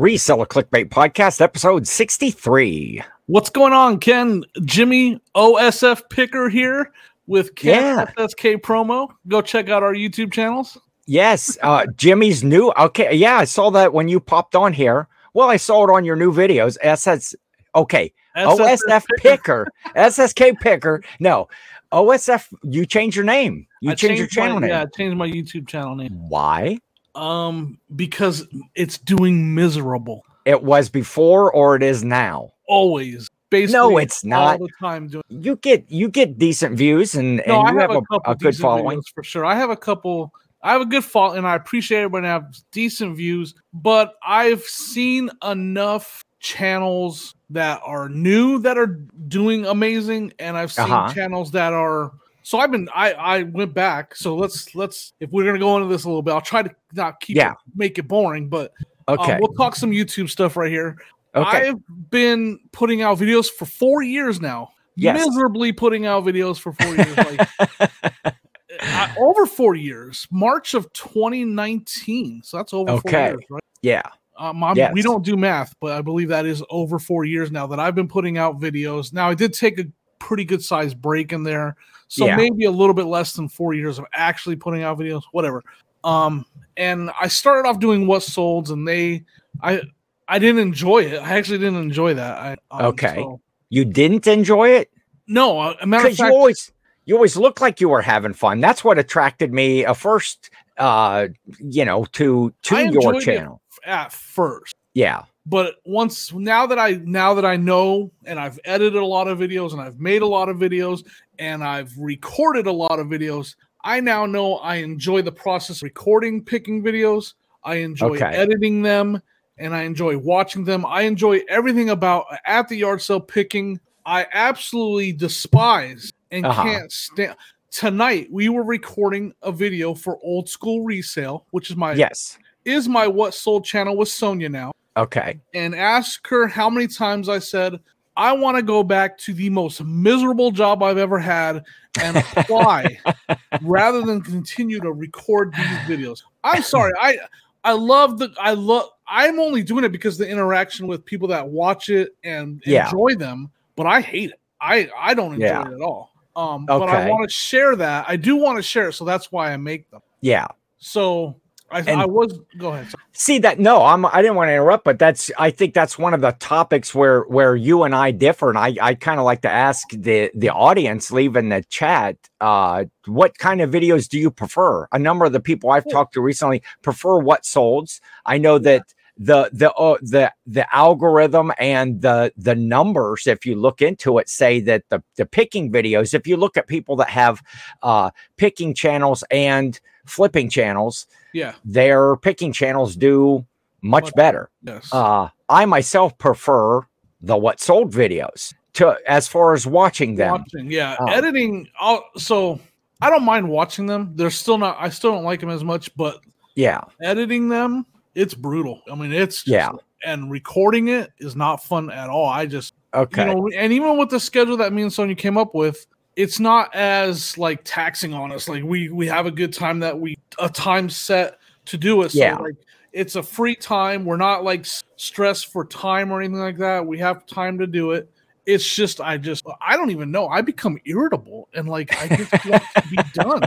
Reseller Clickbait Podcast, episode 63. What's going on, Ken? Jimmy OSF Picker here with Ken Yeah. SSK promo. Go check out our YouTube channels. Yes, uh, Jimmy's new. Okay, yeah, I saw that when you popped on here. Well, I saw it on your new videos. SS, okay, OSF Picker, SSK Picker. No, OSF, you changed your name. You I changed your changed my- channel name. Yeah, I changed my YouTube channel name. Why? Um, because it's doing miserable. It was before or it is now. Always. Basically, No, it's not. all the time doing. You get you get decent views and, No, and I you have, have, a, a, a good following. for sure. I have a couple. I have a good follow, and I appreciate it when I have decent views. But I've seen enough channels that are new that are doing amazing, and I've seen Uh-huh. channels that are. So I've been. I I went back. So let's let's if we're gonna go into this a little bit, I'll try to not keep Yeah. it, make it boring, but um, Okay. we'll talk some YouTube stuff right here. okay. I've been putting out videos for four years now. Yes. Miserably putting out videos for four years. Like uh, over four years. March of 2019. So that's over four years, right? yeah. Um, Yes. We don't do math, but I believe that is over four years now that I've been putting out videos. Now I did take a pretty good sized break in there, so Yeah. maybe a little bit less than four years of actually putting out videos. Whatever. Um, and I started off doing what solds, and they, I, I didn't enjoy it. I actually didn't enjoy that. I, um, Okay. so- You didn't enjoy it? no, a matter of because you always you always look like you were having fun. That's what attracted me uh, first. Uh, you know, to to your channel. at first. Yeah, but once now that i now that i know and i've edited a lot of videos and i've made a lot of videos and i've recorded a lot of videos i now know i enjoy the process of recording picking videos. I enjoy Okay. editing them and i enjoy watching them. I enjoy everything about at the yard sale picking. I absolutely despise and Uh-huh. can't stand tonight we were recording a video for old school resale which is my yes, is my what sold channel with sonia now okay, and ask her how many times I said, I want to go back to the most miserable job I've ever had and apply rather than continue to record these videos. I'm sorry. I I love the I love I'm only doing it because the interaction with people that watch it and Yeah. enjoy them, but I hate it. I I don't enjoy Yeah. it at all. Um but I want to share that. I do want to share it, so that's why I make them. yeah. So I, And- I was go ahead. sorry. See that? No, I'm. I didn't want to interrupt, but that's. I think that's one of the topics where where you and I differ, and I I kind of like to ask the the audience, leave in the chat, uh, what kind of videos do you prefer? A number of the people I've Yeah. talked to recently prefer what solds. I know that the the uh, the the algorithm and the the numbers if you look into it say that the the picking videos if you look at people that have uh picking channels and flipping channels Yeah. their picking channels do much Much better. Yes. Uh, I myself prefer the what sold videos to as far as watching them. Watching, yeah, Oh. editing. I'll, so I don't mind watching them. They're still not. I still don't like them as much, but Yeah, editing them, it's brutal. I mean, it's just- Yeah. and recording it is not fun at all. I just okay, you know, and even with the schedule that me and Sonya came up with, it's not as like taxing on us. Like we we have a good time that we a time set to do it. So Yeah. like it's a free time. We're not like stressed for time or anything like that. We have time to do it. It's just I just I don't even know. I become irritable and like I just want to be done.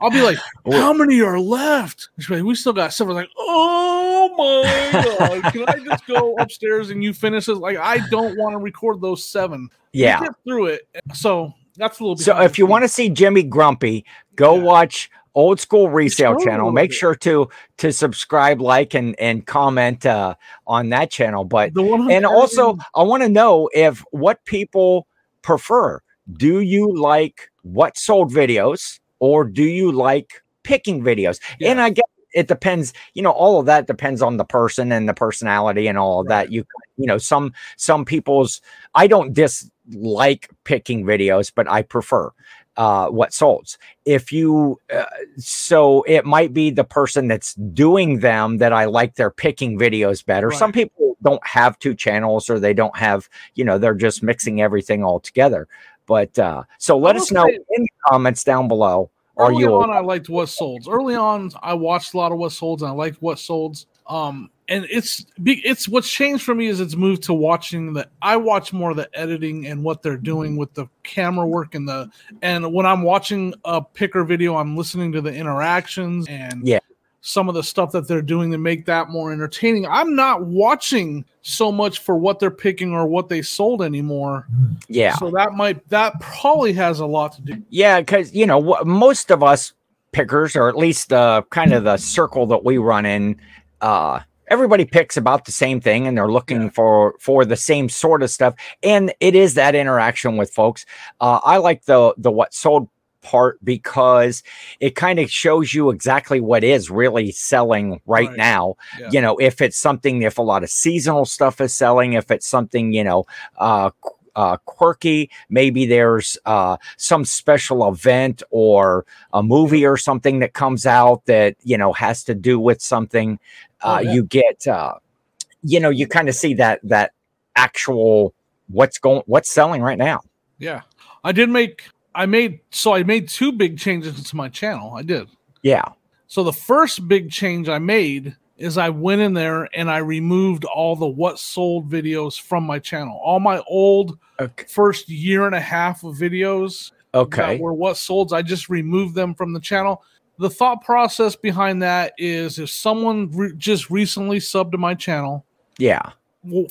I'll be like, how many are left? Like, we still got seven. Like, oh my god, can I just go upstairs and you finish it? Like, I don't want to record those seven. Yeah. get through it. So that's a little. So if you want to see Jimmy Grumpy, go Yeah. watch Old School Resale channel. Make sure to to subscribe, like, and and comment uh, on that channel. But and also I want to know if what people prefer. Do you like what sold videos or do you like picking videos? And I guess it depends, you know, all of that depends on the person and the personality and all of that. Right. You you know, some some people's I don't dislike picking videos, but I prefer uh, what solds. If you, uh, so it might be the person that's doing them that I like their picking videos better. Some people don't have two channels or they don't have, you know, they're just mixing everything all together. But uh, so let us know say- in the comments down below. Are early you on, I liked what solds. Early on, I watched a lot of what solds, and I liked what solds. Um, and it's it's what's changed for me is it's moved to watching the I watch more of the editing and what they're doing with the camera work and the and when I'm watching a picker video, I'm listening to the interactions and Yeah. some of the stuff that they're doing to make that more entertaining. I'm not watching so much for what they're picking or what they sold anymore. Yeah. So that might that probably has a lot to do. Yeah, because you know most of us pickers, or at least uh, kind of the circle that we run in, uh, everybody picks about the same thing, and they're looking for for the same sort of stuff. And it is that interaction with folks. Uh, I like the the what sold part because it kind of shows you exactly what is really selling right, Right. now Yeah. you know if it's something if a lot of seasonal stuff is selling if it's something you know uh uh, quirky maybe there's uh some special event or a movie or something that comes out that you know has to do with something Oh, uh yeah. you get uh you know you kind of see that that actual what's going what's selling right now Yeah. I did make I made so I made two big changes to my channel. I did. yeah So the first big change I made is I went in there and I removed all the what sold videos from my channel. All my old okay first year and a half of videos okay that were what solds, I just removed them from the channel. The thought process behind that is if someone re- just recently subbed to my channel, yeah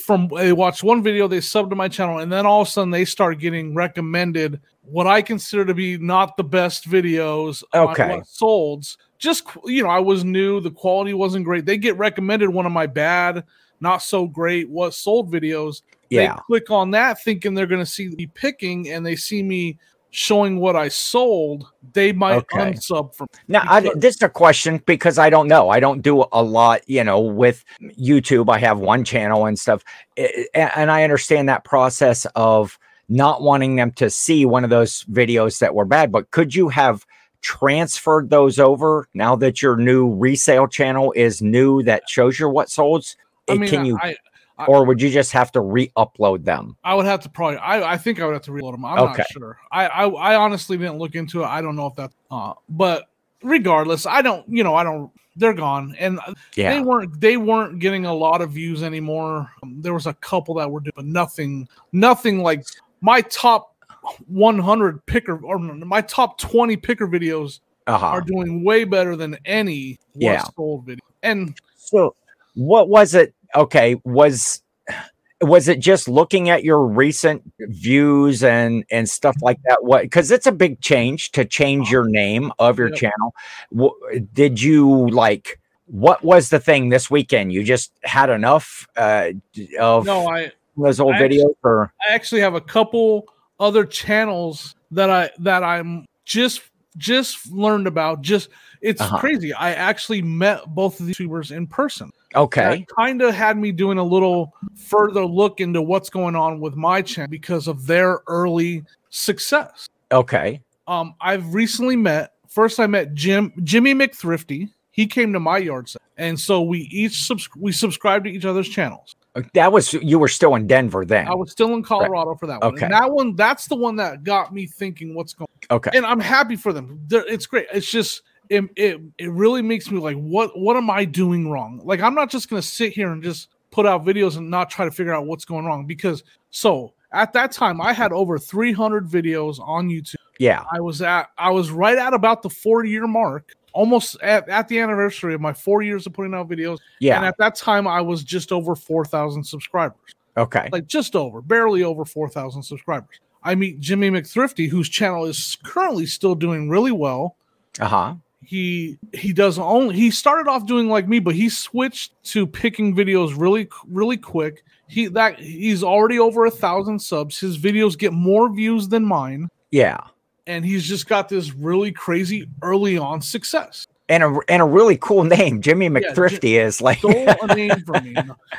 from they watched one video, they subbed to my channel, and then all of a sudden they start getting recommended what I consider to be not the best videos. on Okay. what solds. Just you know, I was new, the quality wasn't great. They get recommended one of my bad, not so great, what sold videos. yeah They click on that thinking they're going to see me picking, and they see me showing what I sold. They might Okay. unsub from. Now, I, this is a question because I don't know. I don't do a lot, you know, with YouTube. I have one channel and stuff, and I understand that process of not wanting them to see one of those videos that were bad. But could you have transferred those over now that your new resale channel is new that shows your what solds? I mean, Can you, I, I- or would you just have to re-upload them? I would have to probably. I, I think I would have to reload them. I'm Okay. not sure. I, I I honestly didn't look into it. I don't know if that. Uh, but regardless, I don't. You know, I don't. They're gone, and they weren't. They weren't getting a lot of views anymore. Um, there was a couple that were doing, but nothing. Nothing like my top 100 picker or my top 20 picker videos uh-huh. are doing way better than any Yeah. sold video. And So what was it? Okay, was was it just looking at your recent views and and stuff like that? What because it's a big change to change your name of your Yep. channel. What, did you like? What was the thing this weekend? You just had enough uh, of no, I those old I actually- videos, or I actually have a couple other channels that I that I'm just just learned about. Just it's Uh-huh. crazy. I actually met both of these YouTubers in person. okay, kind of had me doing a little further look into what's going on with my channel because of their early success. okay, Um, I've recently met. First, I met Jim Jimmy McThrifty. He came to my yard sale, and so we each subs- we subscribed to each other's channels. Uh, that was you were still in Denver then. I was still in Colorado for that one. Okay. And that one, that's the one that got me thinking what's going Okay, And I'm happy for them. They're, it's great. It's just it, it it really makes me like what what am I doing wrong? Like I'm not just gonna sit here and just put out videos and not try to figure out what's going wrong because so at that time I had over 300 videos on YouTube. yeah, I was at I was right at about the four year mark, almost at, at the anniversary of my four years of putting out videos. Yeah. And at that time I was just over four thousand subscribers okay, like just over, barely over 4,000 subscribers. I meet Jimmy McThrifty, whose channel is currently still doing really well. uh huh, He he does only he started off doing like me, but he switched to picking videos really really quick. He that he's already over a thousand subs. His videos get more views than mine, yeah. And he's just got this really crazy early on success. And a and a really cool name, Jimmy Ji- McThrifty is like stole a name from me.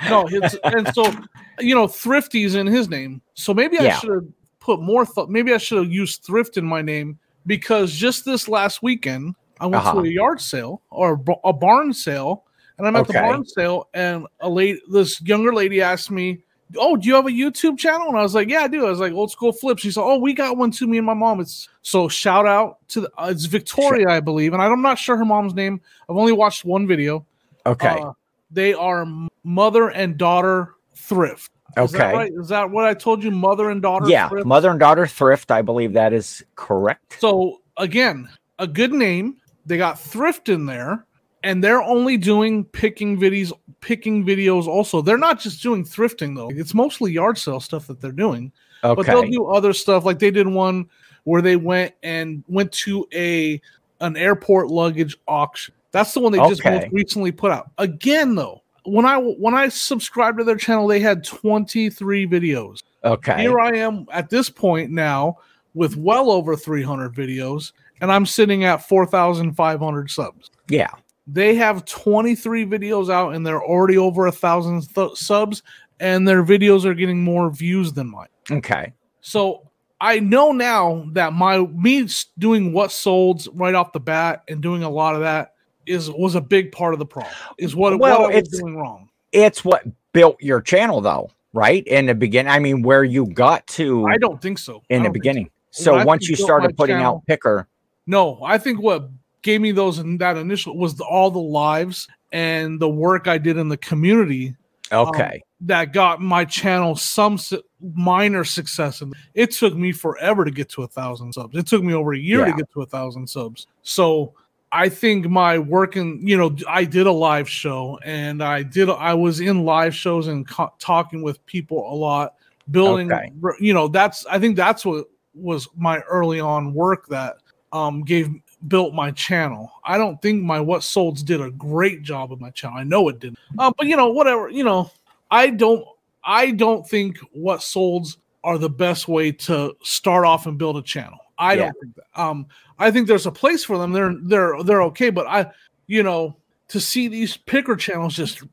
No, his, and so you know, thrifty's in his name. So maybe I should have put more thought. Maybe I should have used thrift in my name because just this last weekend I went Uh-huh. to a yard sale or a barn sale, and I'm at the barn sale, and a lady, this younger lady, asked me. Oh, do you have a YouTube channel? And I was like, Yeah, I do. I was like, Old School Flips. She said, Oh, we got one too. Me and my mom. It's so shout out to the, uh, it's Victoria, I believe, and I'm not sure her mom's name. I've only watched one video. okay. Uh, They are mother and daughter thrift. Is that Okay. right? Is that what I told you? Mother and daughter. Yeah, thrift? mother and daughter thrift. I believe that is correct. So again, a good name. They got thrift in there, and they're only doing picking videos. Picking videos. Also, they're not just doing thrifting though. It's mostly yard sale stuff that they're doing. okay. But they'll do other stuff. Like they did one where they went and went to a an airport luggage auction. That's the one they just most recently put out. Again, though, when I when I subscribed to their channel, they had 23 videos. Okay. Here I am at this point now with well over 300 videos, and I'm sitting at 4,500 subs. Yeah. They have 23 videos out, and they're already over a thousand th- subs, and their videos are getting more views than mine. Okay. So I know now that my me doing what sold right off the bat and doing a lot of that is was a big part of the problem. Is what, Well, what I was it's- doing wrong. It's what built your channel, though, right? In the beginning, I mean, where you got to I don't think so. In the don't so. beginning. So once you started putting channel- out picker, No, I think what gave me those in that initial was the, all the lives and the work I did in the community okay, that got my channel some su- minor success. And it took me forever to get to a thousand subs. It took me over a year to get to a thousand subs. So I think my working, you know, I did a live show and I did, I was in live shows and co- talking with people a lot, building, Okay. you know, that's, I think that's what was my early on work that um gave built my channel. I don't think my what solds did a great job of my channel. I know it didn't. Uh, but you know, whatever, you know, I don't I don't think what solds are the best way to start off and build a channel. I Yeah. don't think that. Um I think there's a place for them. They're they're they're okay, but I you know, to see these picker channels just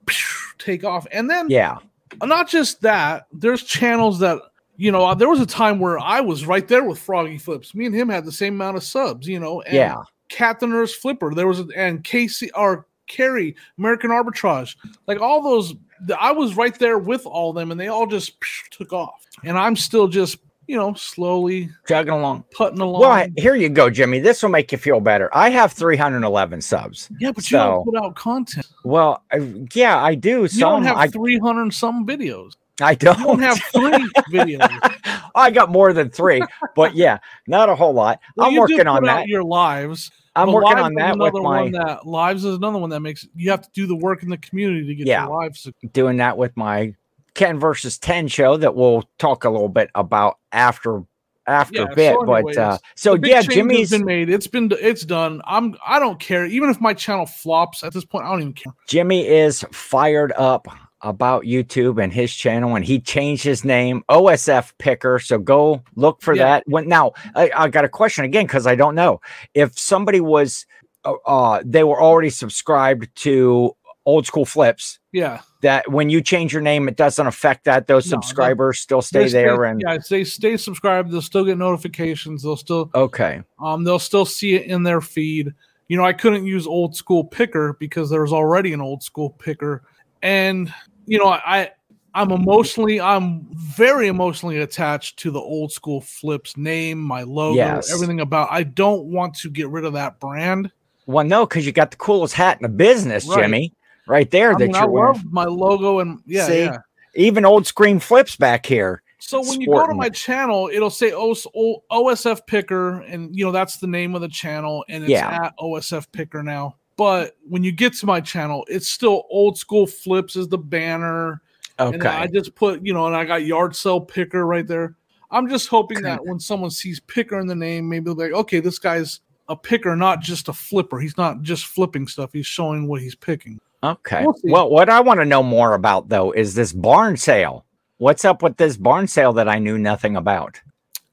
take off and then yeah, not just that, there's channels that you know, there was a time where I was right there with Froggy Flips. Me and him had the same amount of subs, you know, and yeah, Cat the Nurse Flipper. There was a, and Casey or Carrie, American Arbitrage, like all those. I was right there with all them, and they all just took off. And I'm still just, you know, slowly chugging along. putting along. Well, here you go, Jimmy. This will make you feel better. I have 311 subs. yeah, but you so- don't put out content. Well, I, yeah, I do. You Some don't have I, 300 some videos. I don't. Don't have three videos. I got more than three, but yeah, not a whole lot. Well, I'm working on that. Your lives. I'm working on that with my one that lives is another one that makes you have to do the work in the community to get Yeah. your lives. doing that with my Ken versus 10 show that we'll talk a little bit about after after Yeah, a bit. so but uh so yeah, Jimmy's been made. It's been it's done. I'm I don't care. Even if my channel flops at this point, I don't even care. Jimmy is fired up about YouTube and his channel, and he changed his name OSF Picker. So go look for Yeah. that. When now, I, I got a question again because I don't know if somebody was, uh, uh, they were already subscribed to Old School Flips. Yeah. That when you change your name, it doesn't affect that. Those No, subscribers still stay They there, and yeah, they stay subscribed. They'll still get notifications. They'll still okay, um they'll still see it in their feed. You know, I couldn't use old school picker because there was already an old school picker, and you know, I I'm emotionally I'm very emotionally attached to the old school flips name, my logo, Yes. everything about. I don't want to get rid of that brand. well, no, because you got the coolest hat in the business, Right. Jimmy, right there. I, that mean, you're wearing. love my logo and yeah, See? yeah. Even old school flips back here. So when you go to my channel, it'll say OSF Picker, and you know that's the name of the channel, and it's Yeah. at OSF Picker now. But when you get to my channel, it's still old school flips is the banner, and Okay. I just put you know, and I got yard sale picker right there. I'm just hoping that when someone sees picker in the name, maybe they'll be like, okay, this guy's a picker, not just a flipper. He's not just flipping stuff. He's showing what he's picking. Okay. We'll. Well, what I want to know more about though is this barn sale. What's up with this barn sale that I knew nothing about?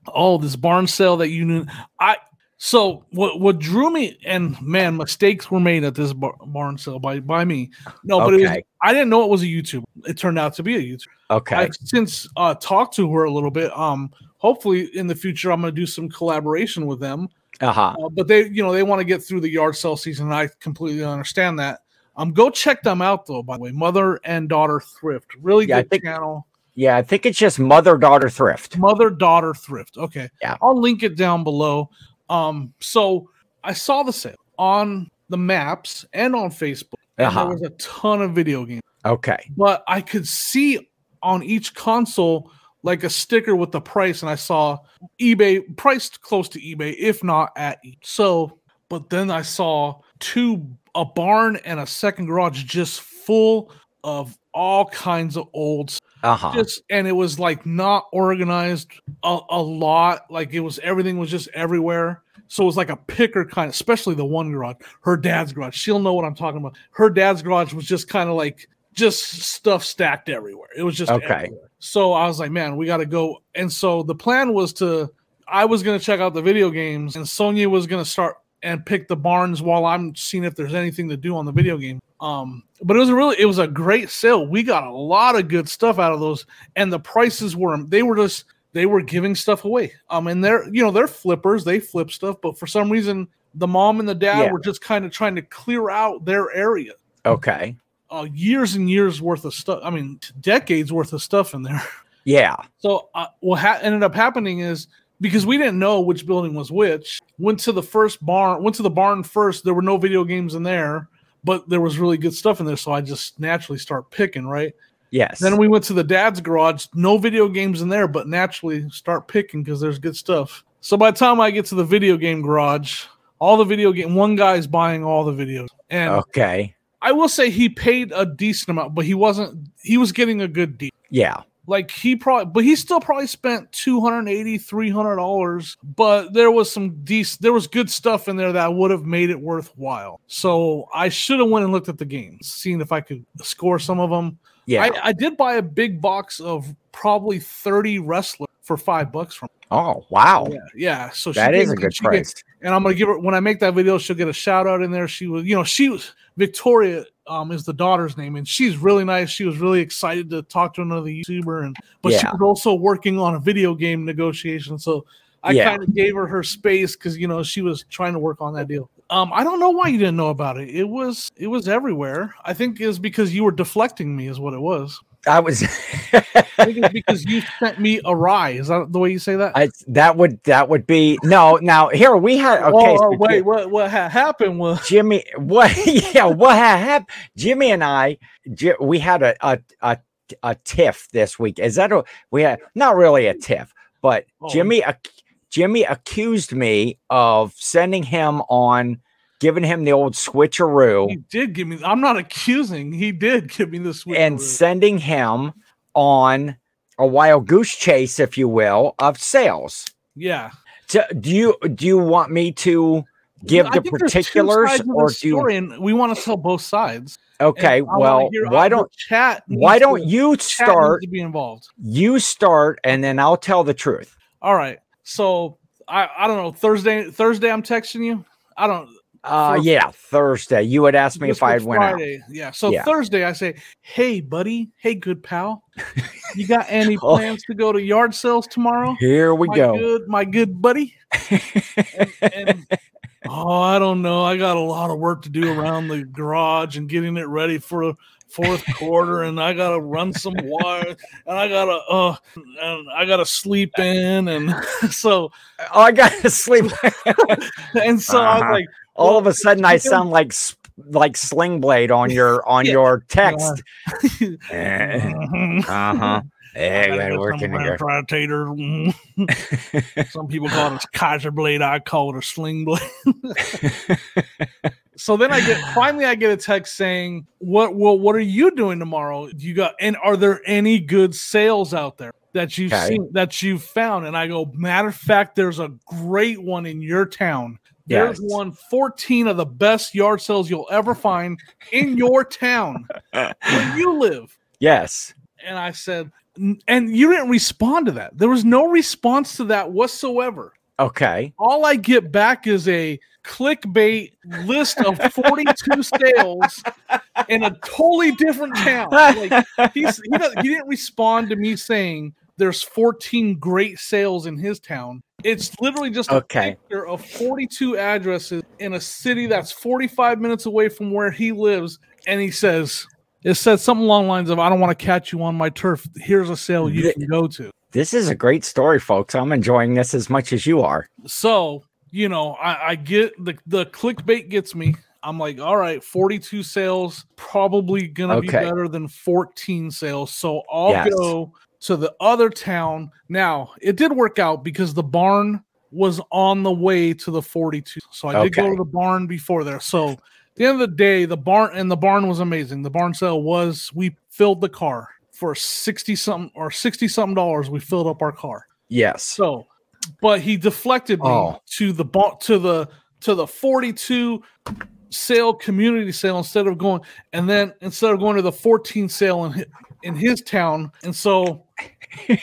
oh this barn sale that you knew i so what what drew me and man mistakes were made at this bar, barn sale by by me. No but it was i didn't know it was a youtube it turned out to be a youtube Okay. i've since uh talked to her a little bit. Um hopefully in the future i'm going to do some collaboration with them. Uh-huh. uh, but they you know they want to get through the yard sale season and i completely understand that. Um go check them out though by the way. Mother and daughter thrift. Really Yeah, good think- channel. Yeah, I think it's just mother daughter thrift. mother daughter thrift. Okay. Yeah. i'll link it down below um so i saw the sale on the maps and on facebook and Uh-huh. there was a ton of video games. Okay. But I could see on each console like a sticker with the price, and I saw eBay priced close to eBay, if not at each. So, but then I saw two a barn and a second garage just full of all kinds of old Uh-huh. just and it was like not organized a, a lot like it was everything was just everywhere so it was like a picker kind of especially the one garage her dad's garage she'll know what i'm talking about her dad's garage was just kind of like just stuff stacked everywhere it was just Okay. everywhere. so i was like man we got to go and so the plan was to i was going to check out the video games and sonia was going to start and pick the barns while i'm seeing if there's anything to do on the video game um but it was a really it was a great sale we got a lot of good stuff out of those and the prices were they were just they were giving stuff away um and they're you know they're flippers they flip stuff but for some reason the mom and the dad Yeah. were just kind of trying to clear out their area Okay. uh years and years worth of stuff i mean decades worth of stuff in there Yeah. so uh, what ha- ended up happening is because we didn't know which building was which, went to the first barn, went to the barn first. There were no video games in there, but there was really good stuff in there. So I just naturally start picking, right? Yes. Then we went to the dad's garage, no video games in there, but naturally start picking because there's good stuff. So by the time I get to the video game garage, all the video game, one guy's buying all the videos. And okay. I will say he paid a decent amount, but he wasn't, he was getting a good deal Yeah. Like he probably but he still probably spent 280 300 dollars but there was some decent there was good stuff in there that would have made it worthwhile so i should have went and looked at the games seen if i could score some of them Yeah. I, I did buy a big box of probably 30 wrestlers for five bucks from oh, wow. yeah yeah so she That is a good price. and I'm gonna give her when I make that video, she'll get a shout out in there. She was, you know, she was Victoria um is the daughter's name, and she's really nice. She was really excited to talk to another YouTuber, and but she was also working on a video game negotiation. So I Yeah. kind of gave her her space because you know she was trying to work on that deal. Um, I don't know why you didn't know about it. It was it was everywhere. I think is because you were deflecting me, is what it was. I was I think it's because you sent me a rye. Is that the way you say that? I that would that would be no now here we had okay oh, oh, wait, what what ha- happened was Jimmy what yeah what ha- happened Jimmy and I we had a a a, a tiff this week is that a we had not really a tiff but Oh. Jimmy Jimmy accused me of sending him on giving him the old switcheroo He did give me. I'm not accusing. He did give me the switch. and sending him on a wild goose chase if you will of sales yeah. So, do you do you want me to give I the think there's two particulars of the or do you we want to sell both sides. okay And I wanna well hear- why don't chat? why don't to- you start to be involved? you start and then i'll tell the truth All right. So I I don't know Thursday Thursday I'm texting you. I don't. Uh For- yeah thursday you had asked me if i had went out Yeah. So Yeah. Thursday I say, hey buddy, hey good pal, you got any Oh. plans to go to yard sales tomorrow? here we my go good, my good buddy. and, and- oh, I don't know. I got a lot of work to do around the garage and getting it ready for fourth quarter, and I gotta run some wire, and I gotta uh, and I gotta sleep in, and so oh i gotta sleep and so I Uh-huh. was like, all Well, of a sudden i sound like like sling blade on your on Yeah. your text mhm. uh-huh yeah gotta gotta get work some here. Some people call it a Kaiser blade. I call it a sling blade. so then I get finally I get a text saying, "What? Well, what are you doing tomorrow? You got and are there any good sales out there that you've Okay. seen that you've found?" And I go, "Matter of fact, there's a great one in your town." There's one 14 of the best yard sales you'll ever find in your town where you live. yes And I said, and you didn't respond to that. There was no response to that whatsoever. okay All I get back is a clickbait list of 42 sales in a totally different town. Like he's, he, he didn't respond to me saying there's 14 great sales in his town. It's literally just a Okay. picture of 42 addresses in a city that's 45 minutes away from where he lives. And he says, it said something along the lines of, I don't want to catch you on my turf. Here's a sale you can go to. this is a great story folks i'm enjoying this as much as you are So, you know, I, I get the, the clickbait gets me. I'm like, all right, 42 sales, probably gonna be better than 14 sales. So I'll Yes. go to the other town. Now it did work out because the barn was on the way to the 42. So I did go to the barn before there. So at the end of the day, the barn and the barn was amazing. The barn sale was we filled the car for 60 something or 60 something dollars. We filled up our car. Yes. So, but he deflected me Oh. to the bar to the to the 42 sale community sale instead of going and then instead of going to the 14 sale and his, in his town and so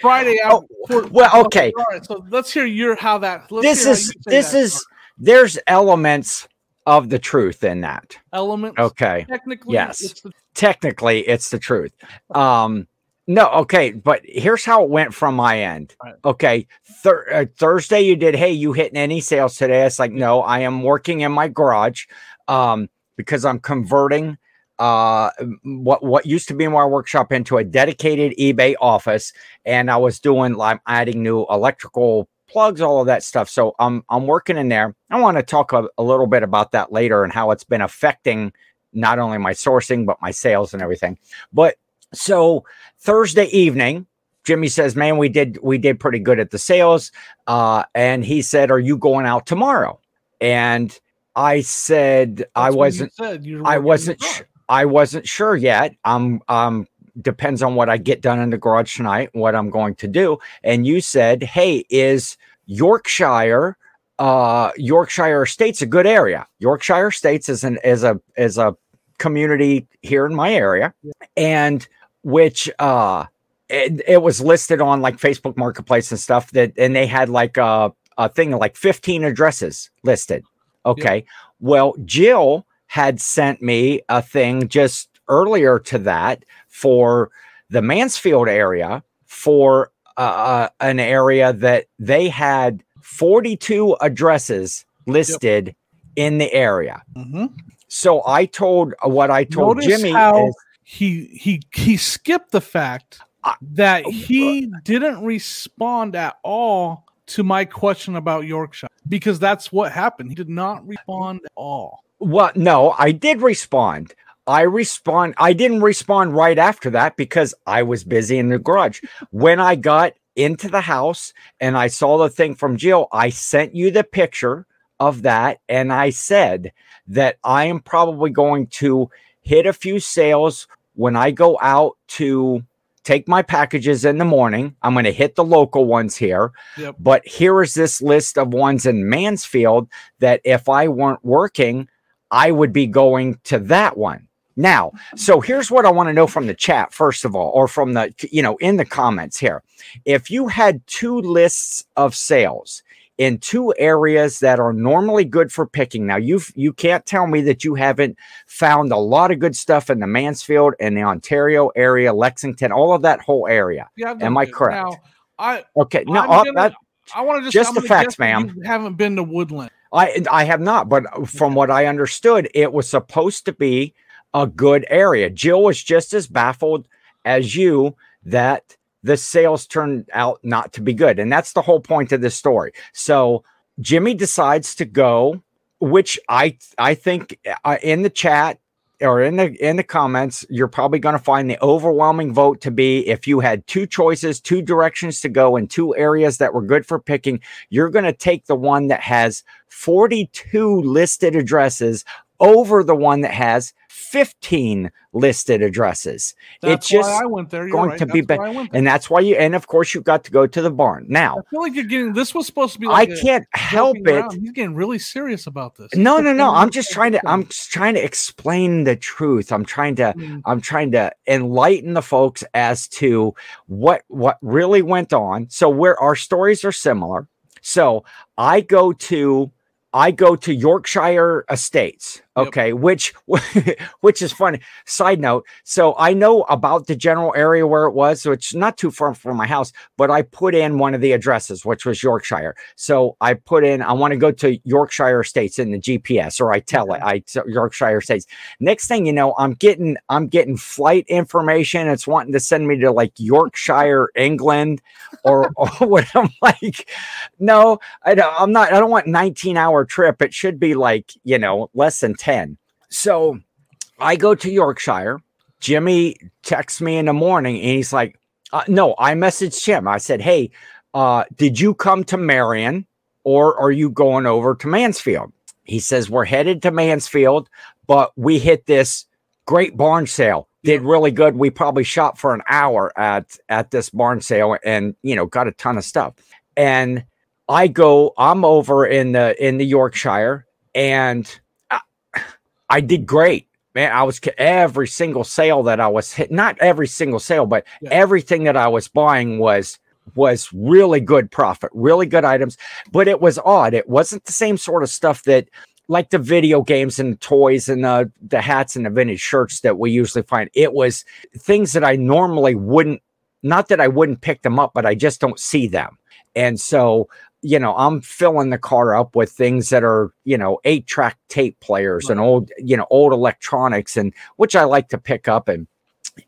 Friday Oh, after, well, okay. all right so let's hear your how that this is this that is there's elements of the truth in that. element. Okay. technically Yes. it's the, Technically, it's the truth. Um no, okay, but here's how it went from my end. Right. Okay, Thur- uh, Thursday you did. Hey, you hitting any sales today? It's like no, I am working in my garage, um, because I'm converting uh what what used to be my workshop into a dedicated eBay office, and I was doing like adding new electrical plugs, all of that stuff. So I'm I'm working in there. I want to talk a, a little bit about that later and how it's been affecting not only my sourcing but my sales and everything. But so Thursday evening, Jimmy says, "Man, we did we did pretty good at the sales." Uh, and he said, "Are you going out tomorrow?" And I said, "I that's you wasn't. you were I working in the wasn't. Sh- I wasn't sure yet. I'm um." Depends on what I get done in the garage tonight, what I'm going to do. And you said, "Hey, is Yorkshire, uh, Yorkshire Estates a good area? Yorkshire Estates is an is a is a community here in my area, and which uh it, it was listed on like Facebook Marketplace and stuff that and they had like a, a thing like 15 addresses listed. Okay. Well, Jill had sent me a thing just earlier to that for the Mansfield area for uh, an area that they had 42 addresses listed in the area. Mhm. So I told uh, what I told Notice Jimmy how is he he he skipped the fact that he didn't respond at all to my question about Yorkshire because that's what happened. He did not respond at all. Well, no, I did respond. I respond. I didn't respond right after that because I was busy in the garage. when I got into the house and I saw the thing from Jill, I sent you the picture of that and I said that I am probably going to hit a few sales when I go out to take my packages in the morning. I'm going to hit the local ones here. Yep. But here is this list of ones in Mansfield that if I weren't working, I would be going to that one. Now, so here's what I want to know from the chat, first of all, or from the, you know, in the comments here. If you had two lists of sales in two areas that are normally good for picking, now you've, you can't tell me that you haven't found a lot of good stuff in the Mansfield and the Ontario area, Lexington, all of that whole area. Yeah, Am I correct? Now, I Okay. No, uh, gonna- that, I want to just Just I'm the facts, ma'am. You haven't been to Woodland. I I have not, but from what I understood, it was supposed to be a good area. Jill was just as baffled as you that the sales turned out not to be good, and that's the whole point of this story. So Jimmy decides to go, which I I think uh, in the chat or in the in the comments, you're probably going to find the overwhelming vote to be if you had two choices, two directions to go, in two areas that were good for picking, you're going to take the one that has 42 listed addresses over the one that has 15 listed addresses. That's just why I went there. You're going right. to be That's I went there. And that's why you, and of course, you've got to go to the barn. Now, I feel like you're getting. This was supposed to be. I Like a can't help it. around. He's getting really serious about this. No, no, no. I'm just trying to, I'm just trying to explain the truth. I'm trying to, Mm. I'm trying to enlighten the folks as to what what really went on. So where our stories are similar. So I go to I go to Yorkshire Estates. Yep. Okay, which which is funny. Side note: so I know about the general area where it was, so it's not too far from my house. But I put in one of the addresses, which was Yorkshire. So I put in I want to go to Yorkshire States in the GPS, or I tell it I Yorkshire States. Next thing you know, I'm getting I'm getting flight information. It's wanting to send me to like Yorkshire, England, or, or what I'm like. No, I don't, I'm not. I don't want 19 hour trip. It should be like you know less than 10. So I go to Yorkshire. Jimmy texts me in the morning and he's like, uh, no, I messaged him. I said, hey, uh, did you come to Marion or are you going over to Mansfield? He says, we're headed to Mansfield, but we hit this great barn sale. Did really good. We probably shot for an hour at at this barn sale and you know got a ton of stuff. And I go, I'm over in the in the Yorkshire and I, did great. Man, I was every single sale that I was hit, not every single sale, but Yeah. everything that I was buying was was really good profit, really good items. But it was odd. It wasn't the same sort of stuff that like the video games and the toys and the the hats and the vintage shirts that we usually find. It was things that I normally wouldn't not that I wouldn't pick them up, but I just don't see them. And so, you know, I'm filling the car up with things that are, you know, eight track tape players and old, you know, old electronics and which I like to pick up. And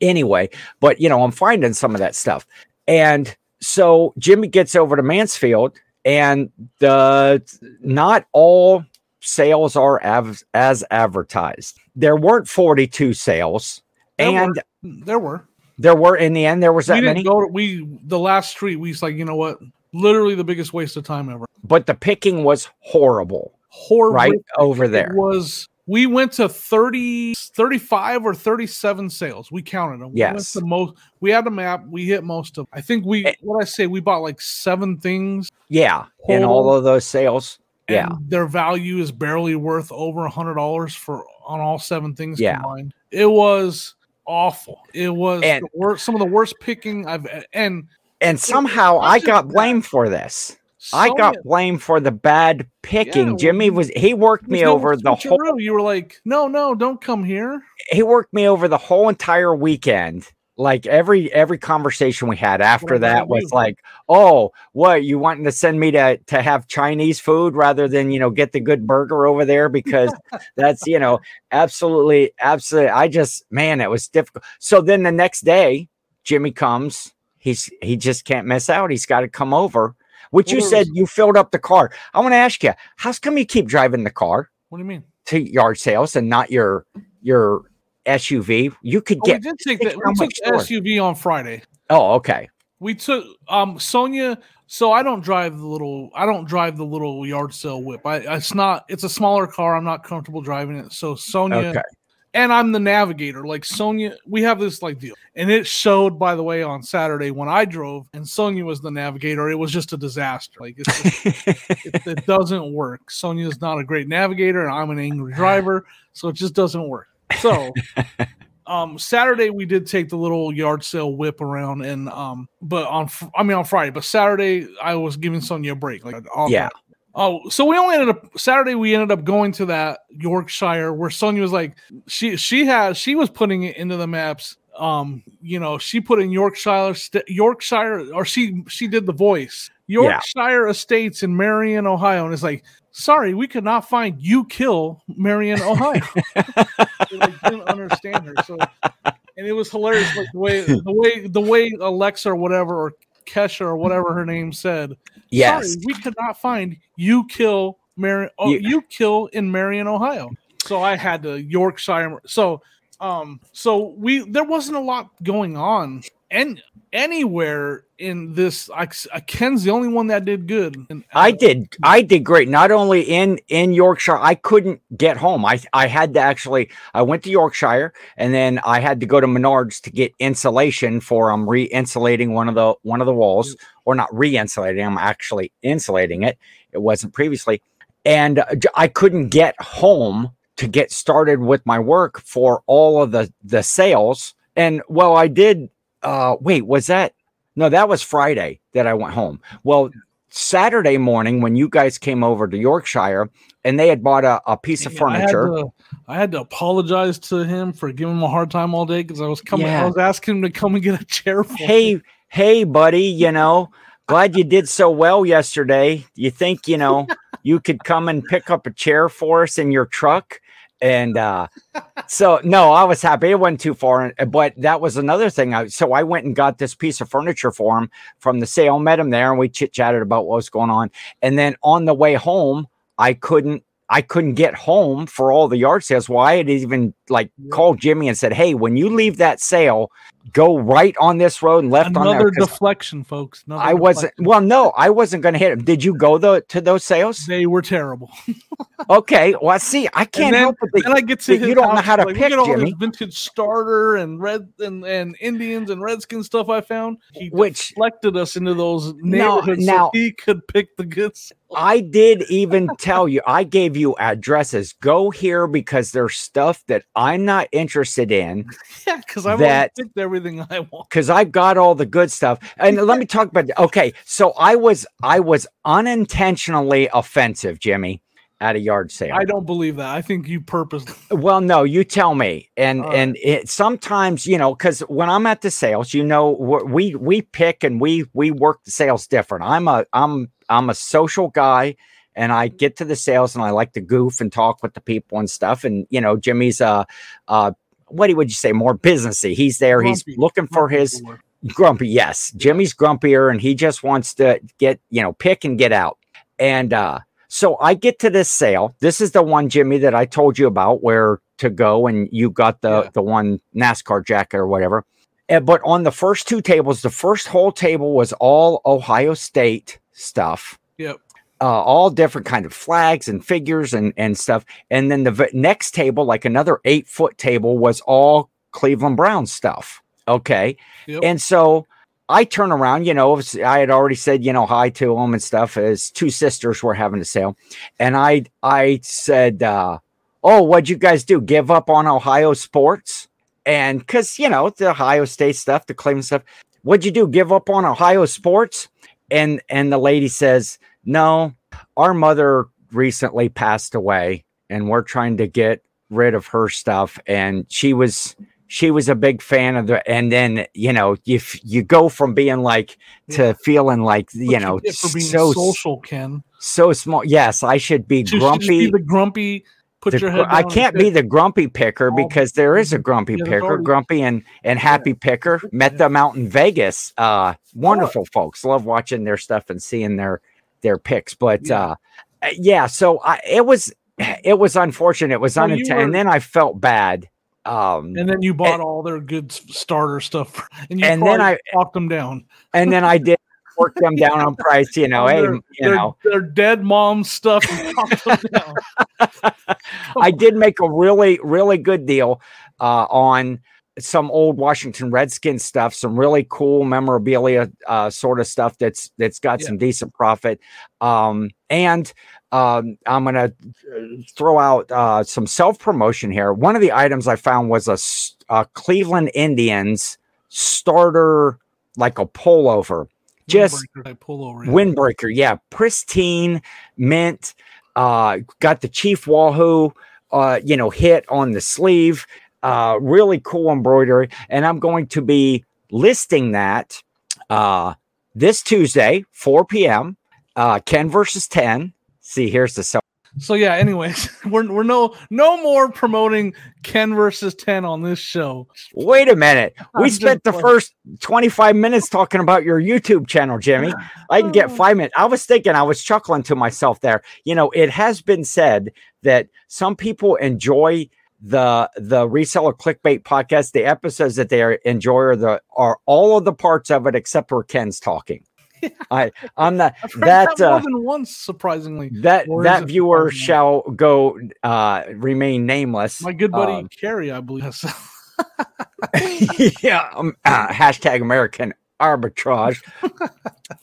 anyway, but, you know, I'm finding some of that stuff. And so Jimmy gets over to Mansfield and the not all sales are av- as advertised. There weren't 42 sales. There were. and There were. there were in the end, there was we that didn't many. to, we the last street we was like, you know what? Literally the biggest waste of time ever. but the picking was horrible Horrible. right over there. It was we went to 30 35 or 37 sales. We counted them. We went Yes. to most we had a map, we hit most of I think we Eh. what I say, we bought like seven things. Yeah, in all of those sales. Yeah, their value is barely worth over a hundred dollars for on all seven things Yeah. combined. It was awful. It was And- the worst, some of the worst picking I've and and somehow I got that. blamed for this. I got blamed for the bad picking. Yeah, Jimmy was he worked me over the whole. You were like, no, no, don't come here. he worked me over the whole entire weekend. Like every every conversation we had after What that was like, oh, what you wanting to send me to to have Chinese food rather than you know get the good burger over there because that's you know absolutely absolutely. I just man, it was difficult. So then the next day, Jimmy comes. He's he just can't miss out. He's got to come over. Which you said you filled up the car. I want to ask you, how's come you keep driving the car What do you mean? to yard sales and not your your SUV? You could Oh, we get. did take that. We took? SUV on Friday. Oh, okay. We took um Sonia. So I don't drive the little. I don't drive the little yard sale whip. I it's not. It's a smaller car. I'm not comfortable driving it. So Sonia Okay. And I'm the navigator. Like Sonia, we have this like deal, and it showed by the way on Saturday when I drove, and Sonia was the navigator. It was just a disaster. Like just, it, it doesn't work. Sonia's not a great navigator, and I'm an angry driver, so it just doesn't work. So. Um, Saturday we did take the little yard sale whip around, and um, but on I mean on Friday, but Saturday I was giving Sonia a break. Like Yeah. Oh, so we only ended up Saturday. We ended up going to that Yorkshire where Sonia was like, she she had she was putting it into the maps. Um, you know, she put in Yorkshire Yorkshire, or she she did the voice Yorkshire Estates in Marion, Ohio, and it's like, sorry, we could not find you kill Marion, Ohio. like, didn't understand her, so and it was hilarious, like the way the way the way Alexa or whatever or Kesha or whatever her name said. Yes. Sorry, we could not find you kill Marion. Oh, You- you, kill in Marion, Ohio. So I had to Yorkshire. So, um, so we there wasn't a lot going on and anywhere in this. I, I Ken's the only one that did good. And I did. I did great. Not only in in Yorkshire, I couldn't get home. I I had to actually. I went to Yorkshire, and then I had to go to Menards to get insulation for um re-insulating one of the one of the walls, or not re-insulating. I'm actually insulating it. It wasn't previously, and I couldn't get home to get started with my work for all of the the sales. And well, I did. Uh, wait, was that? No, that was Friday that I went home. Well, Saturday morning when you guys came over to Yorkshire and they had bought a, a piece of Yeah, I had, furniture. to, I had to apologize to him for giving him a hard time all day because I was coming. Yeah. I was asking him to come and get a chair. For me. hey, hey, buddy, you know, glad you did so well yesterday. You think, you know, you could come and pick up a chair for us in your truck? And uh so no, I was happy. It wasn't too far, but that was another thing. I so I went and got this piece of furniture for him from the sale, met him there, and we chit chatted about what was going on. And then on the way home, I couldn't I couldn't get home for all the yard sales. Well, I had even like called Jimmy and said, Hey, when you leave that sale, go right on this road and left on there. Another deflection, folks. Another I wasn't deflection. well, no, I wasn't gonna hit him. Did you go though to those sales? They were terrible. Okay, well see, I can't then- help it. Then I get to you don't know how to like, pick, look at all Jimmy. vintage starter and red and, and Indians and Redskin stuff I found. He Which- deflected us into those neighborhoods now- so he could pick the goods. I did even tell you, I gave you addresses. Go here because there's stuff that I'm not interested in Yeah, because I've That- picked everything I want. because I've got all the good stuff. And let me talk about okay. So I was I was unintentionally offensive, Jimmy, at a yard sale. I don't believe that. I think you purposely. Well, no, you tell me. And All right. and it sometimes, you know, because when I'm at the sales, you know, we we pick and we we work the sales different. I'm a I'm I'm a social guy, and I get to the sales and I like to goof and talk with the people and stuff. And you know, Jimmy's uh uh what would you say more businessy? He's there. He's looking for his grumpy yes jimmy's grumpier and he just wants to get you know pick and get out and uh so i get to this sale this is the one jimmy that i told you about where to go and you got the Yeah. the one nascar jacket or whatever And- but on the first two tables the first whole table was all ohio state stuff. Uh, all different kind of flags and figures and and stuff and then the v- next table like another eight foot table was all cleveland brown stuff okay Yep. and so I turn around, you know, I had already said, you know, hi to them and stuff as two sisters were having a sale. And I I said, uh, Oh, what'd you guys do? Give up on Ohio sports? And because you know, the Ohio State stuff, the Cleveland stuff, what'd you do? Give up on Ohio sports? And and the lady says, No, our mother recently passed away, and we're trying to get rid of her stuff. And she was she was a big fan of the and then you know if you go from being like to Yeah. feeling like you What know get for being so social, Ken. so small yes i should be You should grumpy be the grumpy. Put the your gr- head. i can't be the grumpy picker Oh, because there is a grumpy yeah, picker already- grumpy and and happy picker met them out in vegas uh wonderful folks love watching their stuff and seeing their their picks but Yeah. uh uh, yeah so i it was it was unfortunate it was So unintended were- and then i felt bad um And then you bought all their good starter stuff, and you And then I- walked them down. and then I did work them down on price. You know, hey, you know, their dead mom stuff. And them down. I did make a really, really good deal uh, on some old Washington Redskins stuff, some really cool memorabilia uh, sort of stuff that's that's got Yeah. some decent profit. Um, and um, I'm gonna uh, throw out uh, some self promotion here. One of the items I found was a Cleveland Indians starter, like a pullover. Just Windbreaker pullover. yeah. windbreaker yeah pristine mint uh got the chief wahoo uh you know hit on the sleeve uh really cool embroidery and i'm going to be listing that uh this tuesday 4 p.m uh ken versus 10 see here's the self So yeah. Anyways, we're we're no no more promoting Ken versus ten on this show. wait a minute we I'm spent the just first 25 minutes talking about your youtube channel jimmy I can get Oh. five minutes. I was thinking, I was chuckling to myself there. You know, it has been said that some people enjoy the the reseller clickbait podcast. The episodes that they are- enjoy are the are all of the parts of it except where Ken's talking. I I'm not that that more uh, than once, surprisingly. that or that viewer shall go uh remain nameless. My good buddy Um, Carrie, I believe. yeah, um, uh, hashtag American arbitrage.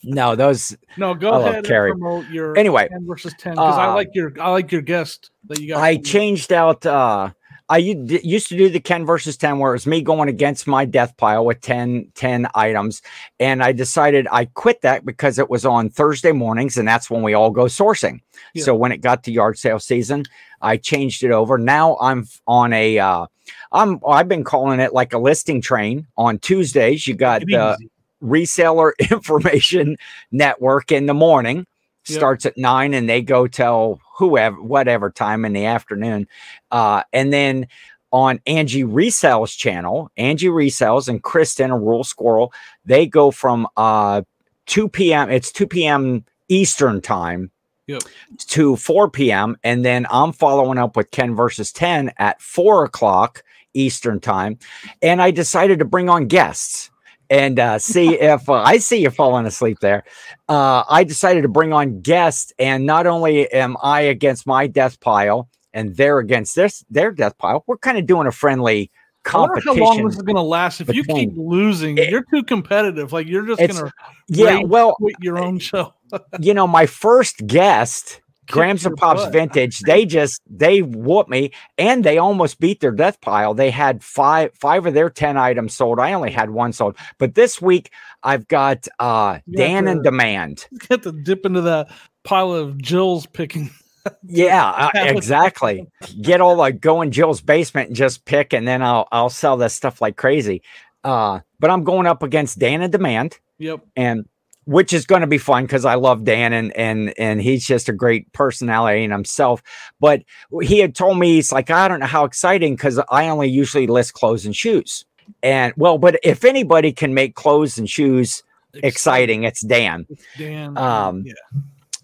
no, those no, go I ahead and Carrie. promote your anyway. ten versus ten because I uh, like your I like your guest that you got. I changed out uh I used to do the Ken versus 10 where it was me going against my death pile with 10, 10 items. And I decided I quit that because it was on Thursday mornings and that's when we all go sourcing. Yeah. So when it got to yard sale season, I changed it over. Now I'm on a, uh, I'm, I've been calling it like a listing train on Tuesdays. You got the easy. reseller information network in the morning Yep. starts at nine and they go till whoever whatever time in the afternoon uh and then on angie resells channel angie resells and kristen a rural squirrel they go from uh 2 p.m it's 2 p.m eastern time Yep. to 4 p.m and then i'm following up with ken versus 10 at 4 o'clock eastern time and i decided to bring on guests and uh, see if uh, I see you falling asleep there. Uh, I decided to bring on guests, and not only am I against my death pile and they're against this their death pile, we're kind of doing a friendly I wonder how long competition. this is going to last. If you keep losing, It- you're too competitive. Like you're just going to Yeah, well, quit your own show. you know, my first guest, Grams and Pops butt. Vintage, they just they whooped me and they almost beat their death pile. They had five five of their ten items sold. I only had one sold. But this week I've got uh You Dan to- and Demand. Get to dip into that pile of Jill's picking. Yeah, uh, exactly. Get all like go in Jill's basement and just pick, and then I'll I'll sell this stuff like crazy. Uh, but I'm going up against Dan and Demand, Yep. and which is going to be fun because I love Dan and and and he's just a great personality in himself. But he had told me he's like I don't know how exciting because I only usually list clothes and shoes, and well, but if anybody can make clothes and shoes exciting, it's Dan. Dan. Um, yeah.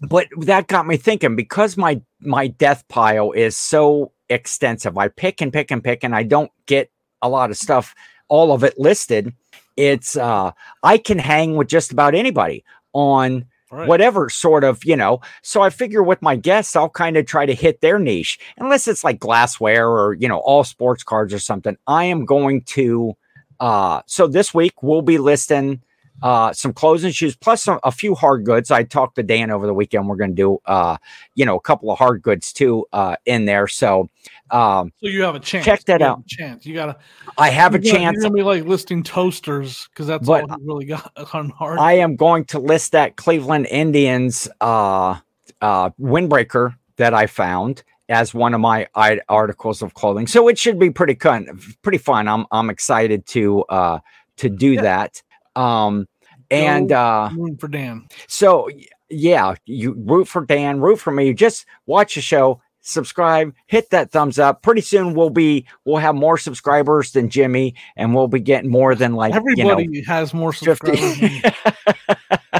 but that got me thinking because my my death pile is so extensive i pick and pick and pick and i don't get a lot of stuff all of it listed it's uh i can hang with just about anybody on Right. whatever sort of you know so i figure with my guests i'll kind of try to hit their niche unless it's like glassware or you know all sports cards or something i am going to uh so this week we'll be listing uh some clothes and shoes plus some, a few hard goods i talked to dan over the weekend we're going to do uh you know a couple of hard goods too uh in there so um So you have a chance. check that out. a chance. You gotta i have a gonna- chance You're gonna be like listing toasters because that's all you really got on hard. I am going to list that Cleveland Indians uh, uh, windbreaker that I found as one of my articles of clothing. So it should be pretty fun. Pretty fun. I'm I'm excited to uh, to do Yeah. that. Um, and uh, for Dan. so yeah, you root for Dan, root for me. Just watch the show, subscribe, hit that thumbs up. Pretty soon we'll be we'll have more subscribers than Jimmy, and we'll be getting more than like Everybody you know has more 50. subscribers.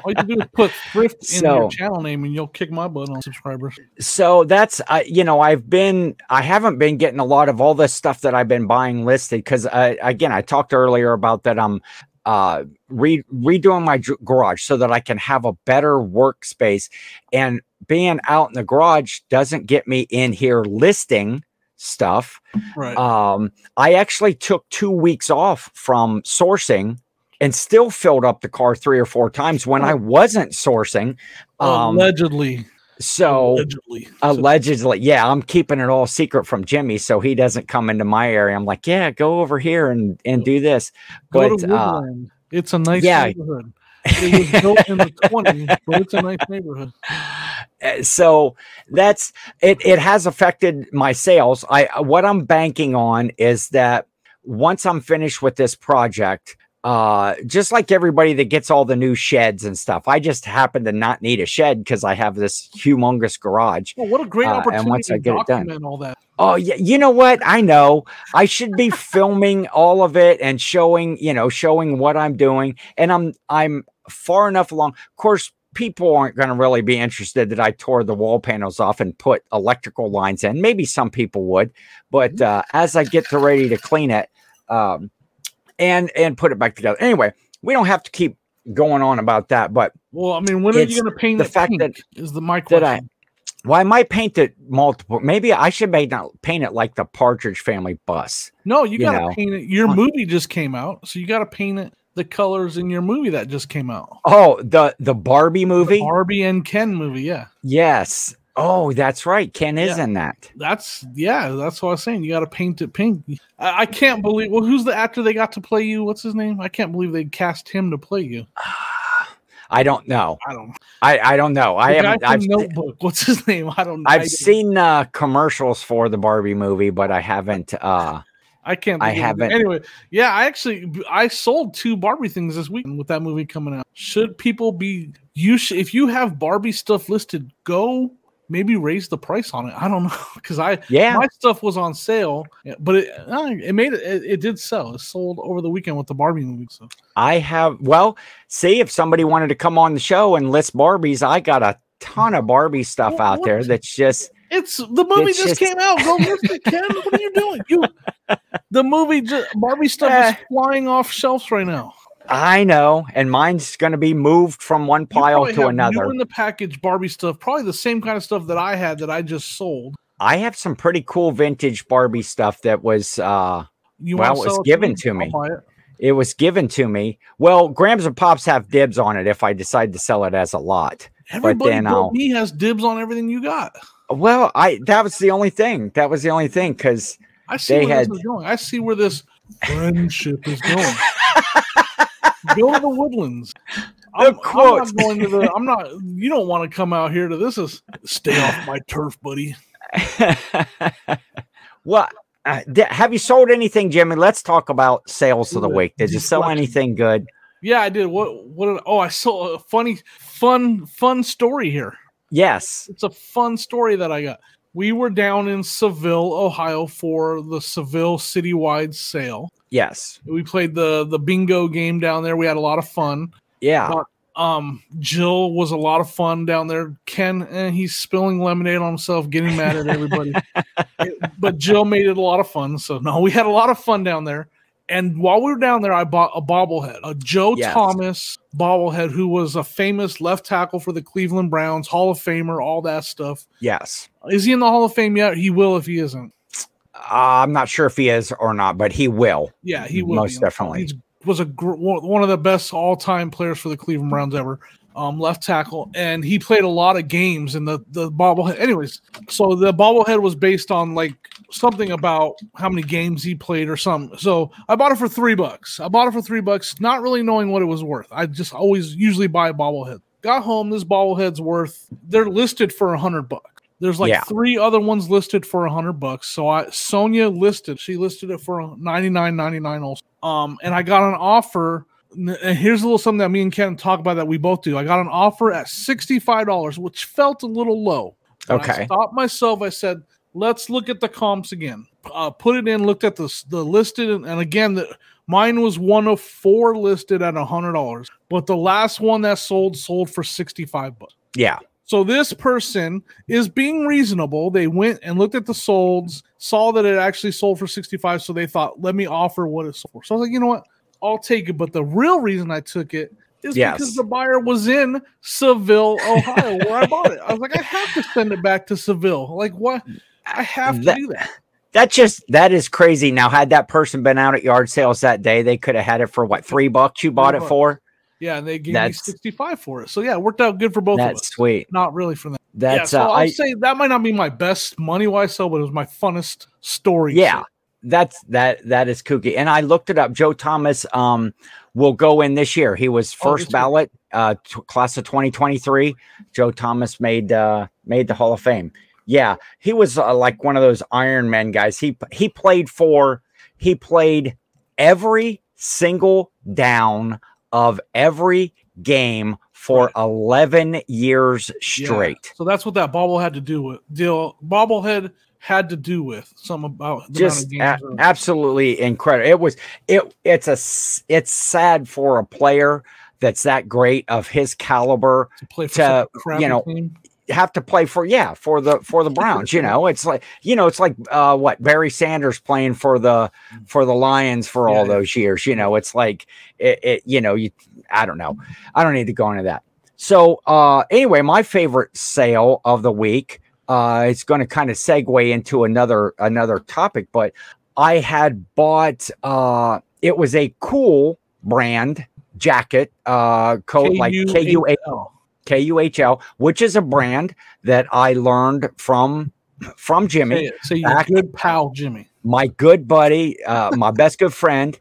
All you do is put thrift in So- your channel name, and you'll kick my butt on subscribers. so that's I you know i've been i haven't been getting a lot of all this stuff that i've been buying listed because uh, again i talked earlier about that i'm uh re- redoing my garage so that i can have a better workspace and being out in the garage doesn't get me in here listing stuff Right. um i actually took two weeks off from sourcing and still filled up the car three or four times when i wasn't sourcing um allegedly. So allegedly. Allegedly yeah i'm keeping it all secret from jimmy so he doesn't come into my area i'm like yeah go over here and and do this Go but to uh it's a nice yeah. neighborhood. It was built in the 20s, but it's a nice neighborhood. uh, so that's it it has affected my sales i what i'm banking on is that once i'm finished with this project uh just like everybody that gets all the new sheds and stuff i just happen to not need a shed because i have this humongous garage Well, what a great Uh, and opportunity once I get it done. all that. Oh yeah, you know what? I know. I should be filming all of it and showing, you know, showing what I'm doing. And I'm I'm far enough along. Of course, people aren't going to really be interested that I tore the wall panels off and put electrical lines in. Maybe some people would, but uh, as I get to ready to clean it, um, and and put it back together. Anyway, we don't have to keep going on about that, but Well, I mean, when are you going to paint the fact that- is the my that I- question. well, I might paint it multiple. Maybe I should make not paint it like the Partridge Family bus. no, you, you got to paint it. Your movie just came out, so you got to paint it the colors in your movie that just came out. Oh, the the Barbie The movie. Barbie and Ken movie, yeah. Yes. Oh, that's right. Ken is Yeah. in that. That's yeah, that's what I was saying. You got to paint it pink. I, I can't believe. Well, who's the actor they got to play you? What's his name? I can't believe they cast him to play you. I don't know. I don't. I, I don't know. I The guy haven't. I've, Notebook. What's his name? I don't. know. I've seen uh, commercials for the Barbie movie, but I haven't. Uh, I can't. I think of it. haven't- Anyway, yeah, I actually I sold two Barbie things this week with that movie coming out. Should people be you? Sh- if you have Barbie stuff listed, go maybe raise the price on it. I don't know because I yeah. my stuff was on sale, but it uh, it made it, it. Did sell. It sold over the weekend with the Barbie movie. So I have. Well, see if somebody wanted to come on the show and list Barbies, I got a ton of Barbie stuff What- out there that's just. it's the movie It's just, just- came out. Go list it, Ken. What are you doing? You the movie just, Barbie stuff is Eh. flying off shelves right now. I know, and mine's going to be moved from one pile to another. New in the package Barbie stuff, probably the same kind of stuff that I had that I just sold. I have some pretty cool vintage Barbie stuff that was. uh You Well, sell given me? to me. it. It was given to me. Well, Grams and Pops have dibs on it if I decide to sell it as a lot. Everybody then but I'll- me has dibs on everything you got. Well, I that was the only thing. That was the only thing because I see They where had- this is going. I see where this friendship is going. Go to the woodlands. I'm, I'm not going to the. I'm not. You don't want to come out here to this. Is stay off my turf, buddy. well, uh, have you sold anything, Jimmy? Let's talk about sales of the week. Did you sell anything good? Yeah, I did. What? What? Did, oh, I saw a funny, fun, fun story here. Yes. It's a fun story that I got. We were down in Seville, Ohio, for the Seville citywide sale. Yes. We played the the bingo game down there. We had a lot of fun. Yeah. Uh, Um, Jill was a lot of fun down there. Ken, eh, he's spilling lemonade on himself, getting mad at everybody. But Jill made it a lot of fun. So no, we had a lot of fun down there. And while we were down there, I bought a bobblehead, a Joe Yes. Thomas bobblehead, who was a famous left tackle for the Cleveland Browns, Hall of Famer, all that stuff. Yes. Is he in the Hall of Fame yet? He will if he isn't. Uh, I'm not sure if he is or not, but he will. Yeah, he will. Most definitely. He was a gr- one one of the best all time players for the Cleveland Browns ever. Um, left tackle, and he played a lot of games in the the bobblehead. Anyways, so the bobblehead was based on like something about how many games he played or something. So I bought it for three bucks. I bought it for three bucks, not really knowing what it was worth. I just always usually buy a bobblehead. Got home, this bobblehead's worth. They're listed for a hundred bucks. There's like Yeah. three other ones listed for a hundred bucks. So I Sonia listed, she listed it for ninety nine ninety nine also. Um, and I got an offer. And here's a little something that me and Ken talk about that we both do. I got an offer at sixty five dollars, which felt a little low. But I Okay. stopped myself. I said, let's look at the comps again. Uh, put it in, looked at the the listed, and, and again, the, mine was one of four listed at a hundred dollars, but the last one that sold sold for sixty five bucks. Yeah. So this person is being reasonable. They went and looked at the solds, saw that it actually sold for 65. So they thought, let me offer what it sold for. So I was like, you know what? I'll take it. But the real reason I took it is Yes. because the buyer was in Seville, Ohio, where I bought it. I was like, I have to send it back to Seville. Like, what? I have to That- do that. That just that is crazy. Now, had that person been out at yard sales that day, they could have had it for what three bucks you bought it bucks. for. Yeah, and they gave That's- me 65 for it. So yeah, it worked out good for both of us. sweet. Not really for them. That's yeah, so uh, I'll I, say that might not be my best money wise sell, but it was my funnest story. yeah that's that that is kooky and i looked it up joe thomas um will go in this year he was Oh, first year. ballot uh t- class of 2023 joe thomas made uh made the hall of fame yeah he was uh, like one of those iron Man guys he he played for he played every single down of every game for 11 years Yeah. straight So that's what that bobble had to do with deal. Bobblehead had to do with something about just a- absolutely incredible. It was it it's a it's sad for a player that's that great of his caliber to play for to, such a crappy you know, team. Have to play for yeah for the for the Browns. You know, it's like you know it's like uh, what Barry Sanders playing for the for the Lions for all Yeah. those years. You know, it's like it, it you know you I don't know. I don't need to go into that. So uh anyway, my favorite sale of the week uh it's going to kind of segue into another another topic, but I had bought uh it was a cool brand jacket uh coat like K U A K-U-A-L. K U H L, which is a brand that I learned from from Jimmy. Say your back- good pal Jimmy. my good buddy, uh, my best good friend,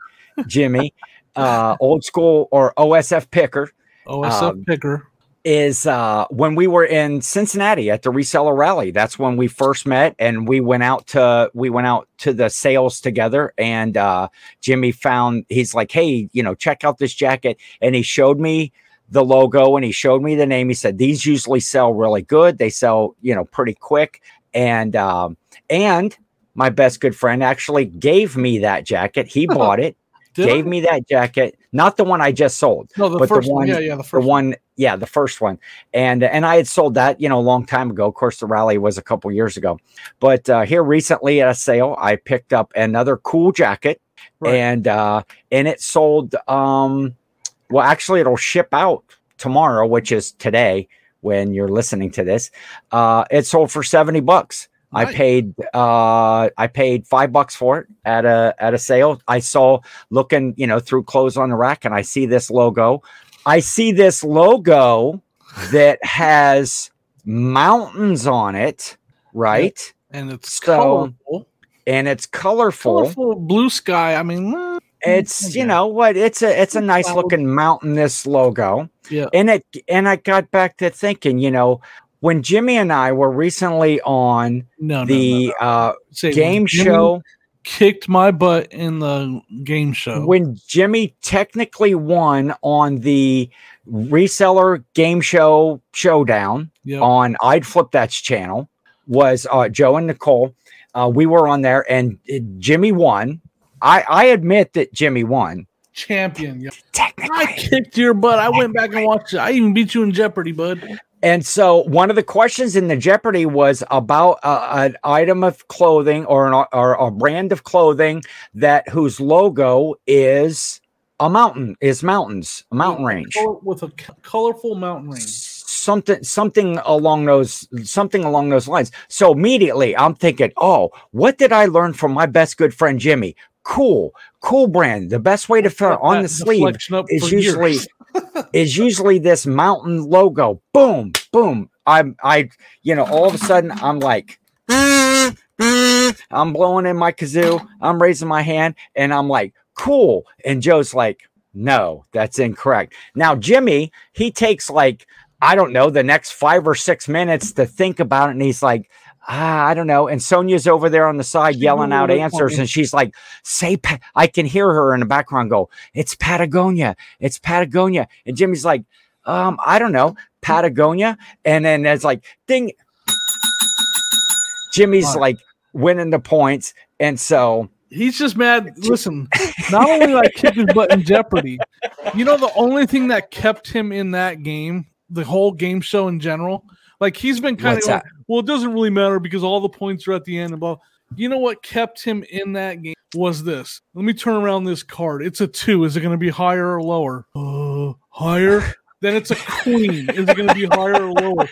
Jimmy, uh, old school or OSF picker. OSF Um, picker. is uh when we were in Cincinnati at the reseller rally. That's when we first met and we went out to we went out to the sales together and uh Jimmy found he's like, "Hey, you know, check out this jacket." And he showed me the logo and he showed me the name. He said, "These usually sell really good. They sell, you know, pretty quick." And um and my best good friend actually gave me that jacket. He bought it, gave I? me that jacket, not the one I just sold no the but the first one. one- Yeah, yeah, the the first one yeah the first one and and i had sold that you know a long time ago of course the rally was a couple years ago but uh here recently at a sale i picked up another cool jacket Right. and uh and it sold um well actually it'll ship out tomorrow which is today when you're listening to this uh it sold for 70 bucks I paid uh I paid five bucks for it at a at a sale. I saw looking, you know, through clothes on the rack and I see this logo. I see this logo that has mountains on it, right? and it's So, colorful. And it's colorful. Colorful blue sky. I mean, eh, It's you know what? It's a it's a nice looking mountainous logo. yeah. And it and I got back to thinking, you know, when Jimmy and I were recently on No, the no, no. uh Say, game show kicked my butt in the game show. when Jimmy technically won on the reseller game show showdown yeah. on I'd Flip That's channel was uh, Joe and Nicole. Uh, we were on there and uh, Jimmy won. I, I admit that Jimmy won. champion. Yeah. I kicked your butt. I went back and watched it. I even beat you in Jeopardy, bud. And so one of the questions in the Jeopardy was about uh, an item of clothing or, an, or a brand of clothing that whose logo is a mountain, is mountains, a mountain range. Color- with a colorful mountain range. something something along those something along those lines so immediately i'm thinking oh what did i learn from my best good friend jimmy Kuhl Kuhl brand. The best way to fit on the sleeve is usually is usually this mountain logo. Boom boom. I'm i you know all of a sudden i'm like i'm blowing in my kazoo i'm raising my hand and i'm like Kuhl. And joe's like no that's incorrect. Now jimmy he takes like i don't know the next five or six minutes to think about it and he's like ah, I don't know. And Sonia's over there on the side She yelling out Googled it for answers, and she's like, "Say, Pa-" I can hear her in the background go, "It's Patagonia, it's Patagonia," and Jimmy's like, "Um, I don't know, Patagonia," and then it's like, "Ding." Jimmy's Right. like winning the points, and so He's just mad. Listen, not only like kick his butt in Jeopardy, you know, the only thing that kept him in that game, the whole game show in general, like he's been kind What's of, that? Well, it doesn't really matter because all the points are at the end. And blah. You know what kept him in that game was this. Let me turn around this card. It's a two. Is it going to be higher or lower? Uh, higher. Then it's a queen. Is it going to be higher or lower?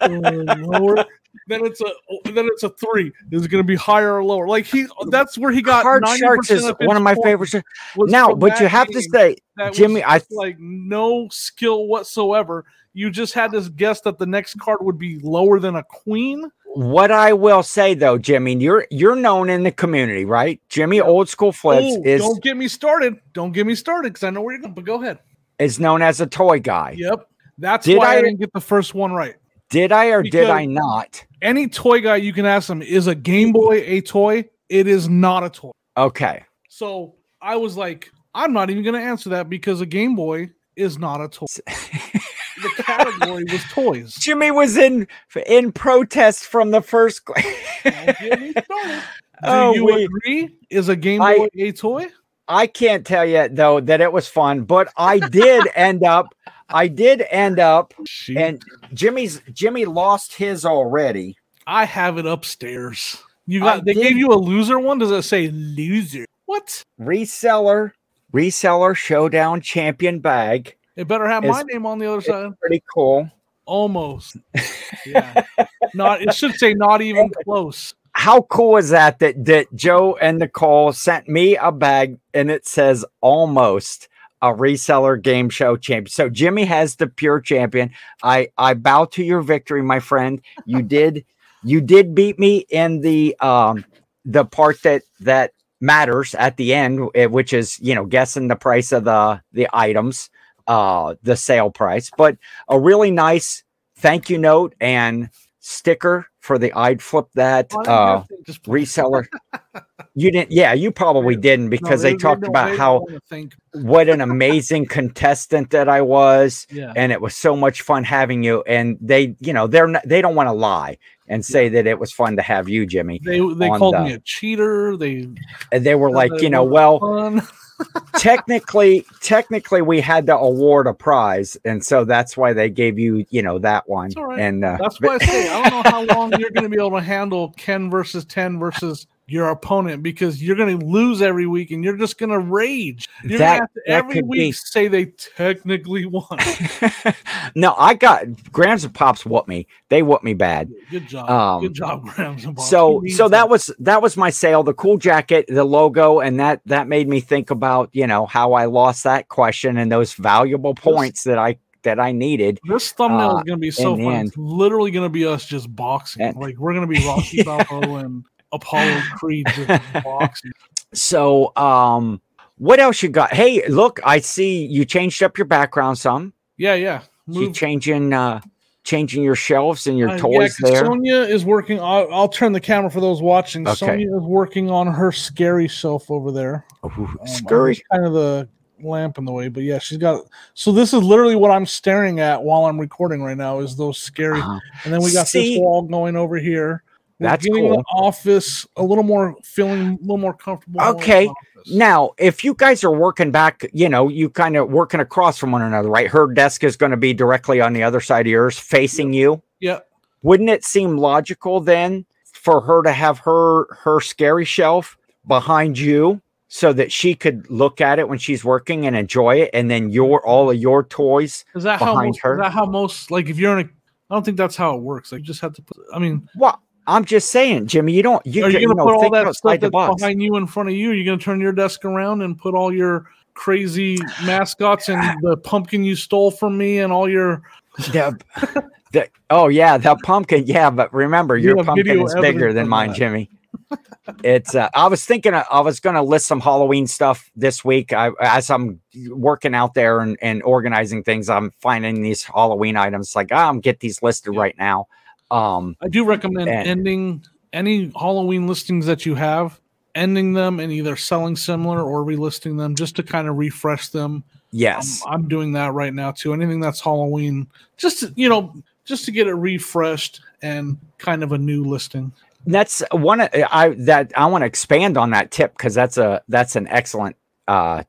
Uh, lower. Then it's a then it's a three. Is it going to be higher or lower? Like he, that's where he got. card 90% sharks is one of my favorites. Now, but you have to say, Jimmy, I like no skill whatsoever. You just had to guess that the next card would be lower than a queen. what I will say though, Jimmy, you're you're known in the community, right? Jimmy Old School Flips Oh, is don't get me started. Don't get me started because I know where you're going. But go ahead. is known as a toy guy. Yep. That's Did why I, I- didn't get the first one right. Did I or did I not? Any toy guy you can ask them is a Game Boy a toy? It is not a toy. Okay. So I was like, I'm not even going to answer that because a Game Boy is not a toy. the category was toys. Jimmy was in in protest from the first. Me started. Oh, Do Oh, you we- agree? Is a Game Boy a toy? I can't tell you though that it was fun, but I did end up. I did end up, and Jimmy's Jimmy lost his already. I have it upstairs. You I got they did- gave you a loser one? Does it say loser? What? Reseller, reseller showdown champion bag. It better have my name on the other side. Pretty cool. Almost. Yeah. not it should say not even close. How cool is that? That that Joe and Nicole sent me a bag and it says almost a reseller game show champion. So Jimmy has the pure champion. I I bow to your victory, my friend. You did you did beat me in the um the part that that matters at the end, eh, which is you know guessing the price of the the items, uh the sale price. But a really nice thank you note and sticker for the I'd flip that uh just reseller. you didn't, yeah, you probably didn't because No, they, talked don't- about how what an amazing contestant that I was, Yeah. and it was so much fun having you. And they, you know, they're not, they don't want to lie and say that it was fun to have you, Jimmy. They they called the- me a cheater. They they were like, you know, well. technically, technically, we had to award a prize, and so that's why they gave you, you know, that one. Right. And uh, That's why I say I don't know how long you're going to be able to handle Ken versus ten versus your opponent because you're going to lose every week and you're just going to rage. You're That- to have to every week be- say they technically won. no, I got Grams and Pops whoop me. They whoop me bad. Good job. Um, Good job, Grams. and Bob. so so that was that was my sale the cool jacket the logo and that that made me think about you know how i lost that question and those valuable points that i that i needed This thumbnail uh, is going to be so fun. It's literally going to be us just boxing. And- like we're going to be Rocky Balboa and Apollo Creed boxing. so um what else you got hey look i see you changed up your background some Yeah, yeah. you changing uh changing your shelves and your Uh, yeah, there Sonia is working. I'll, I'll turn the camera for those watching. Okay. Sonia is working on her scary shelf over there. Ooh, Um, scurry I'm kind of the lamp in the way, but yeah, she's got. So this is literally what I'm staring at while I'm recording right now. Is those scary, Uh-huh. and then we got See? this wall going over here. We're That's cool. the office a little more feeling a little more comfortable. more in the Okay. Now, if you guys are working back, you know, you kind of working across from one another, right? Her desk is going to be directly on the other side of yours, facing you. Yeah. Wouldn't it seem logical then for her to have her her scary shelf behind you so that she could look at it when she's working and enjoy it, and then your mm-hmm. all of your toys? Is that how most, her? Is that how most like if you're in a? I don't think that's how it works. Like you just have to put. I mean, Well, I'm just saying, Jimmy, you don't you, are you going to put all that stuff that's behind you in front of you? Are you going to turn your desk around and put all your crazy mascots and the pumpkin you stole from me and all your the, the, oh yeah, the pumpkin. Yeah, but remember, You your pumpkin is bigger than mine, that. Jimmy. It's. Uh, I was thinking. I was going to list some Halloween stuff this week. I, as I'm working out there and, and organizing things, I'm finding these Halloween items. Like, ah, I'm get these listed Yeah. right now. Um, I do recommend And- ending any Halloween listings that you have, ending them and either selling similar or relisting them just to kind of refresh them. yes. I'm, I'm doing that right now too. Anything that's Halloween, just to, you know, just to get it refreshed and kind of a new listing. that's one i that i want to expand on that tip because that's a that's an excellent uh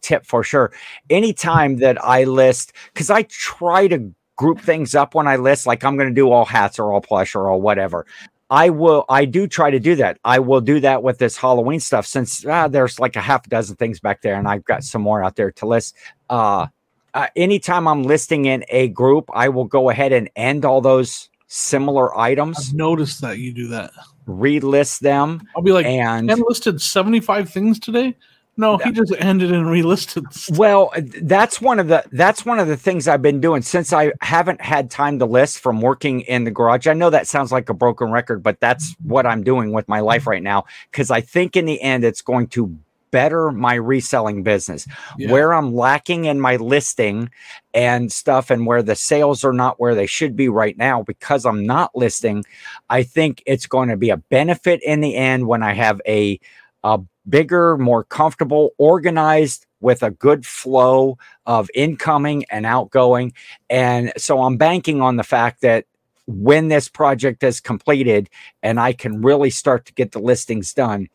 tip for sure anytime that i list because i try to group things up when i list like i'm going to do all hats or all plush or all whatever i will i do try to do that i will do that with this halloween stuff since ah, there's like a half dozen things back there and i've got some more out there to list uh uh, anytime i'm listing in a group i will go ahead and end all those similar items I've noticed that you do that. relist them I'll be like, and listed 75 things today. No, he just ended and relisted. stuff. well uh, that's one of the that's one of the things i've been doing since i haven't had time to list from working in the garage i know that sounds like a broken record but that's what i'm doing with my life right now because i think in the end it's going to better my reselling business Yeah. where i'm lacking in my listing and stuff and where the sales are not where they should be right now because i'm not listing i think it's going to be a benefit in the end when i have a a bigger more comfortable organized with a good flow of incoming and outgoing and so i'm banking on the fact that when this project is completed and i can really start to get the listings done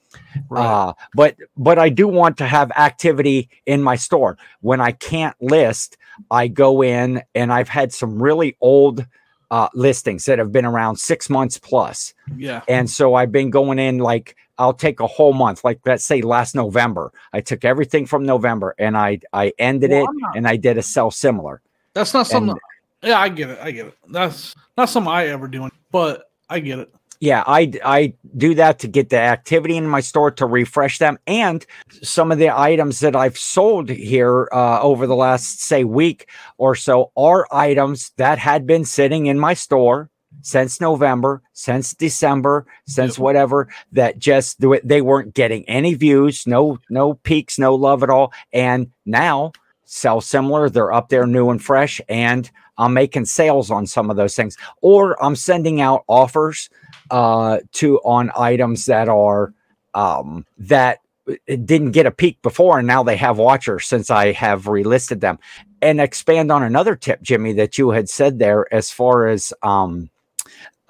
Right. uh, but but I do want to have activity in my store. When I can't list, I go in and I've had some really old uh, listings that have been around six months plus. yeah. And so I've been going in like I'll take a whole month, like let's say last November. I took everything from November and I I ended Well, it not- and I did a sell similar. That's not something. And- yeah, I get it. I get it. That's not something I ever do, but I get it. yeah, I I do that to get the activity in my store to refresh them, and some of the items that I've sold here uh, over the last say week or so are items that had been sitting in my store since November, since December, since whatever that just they weren't getting any views, no no peeks, no love at all, and now sell similar. They're up there new and fresh, and I'm making sales on some of those things, or I'm sending out offers uh, to on items that are um, that didn't get a peek before, and now they have watchers since I have relisted them. And expand on another tip, Jimmy, that you had said there as far as um,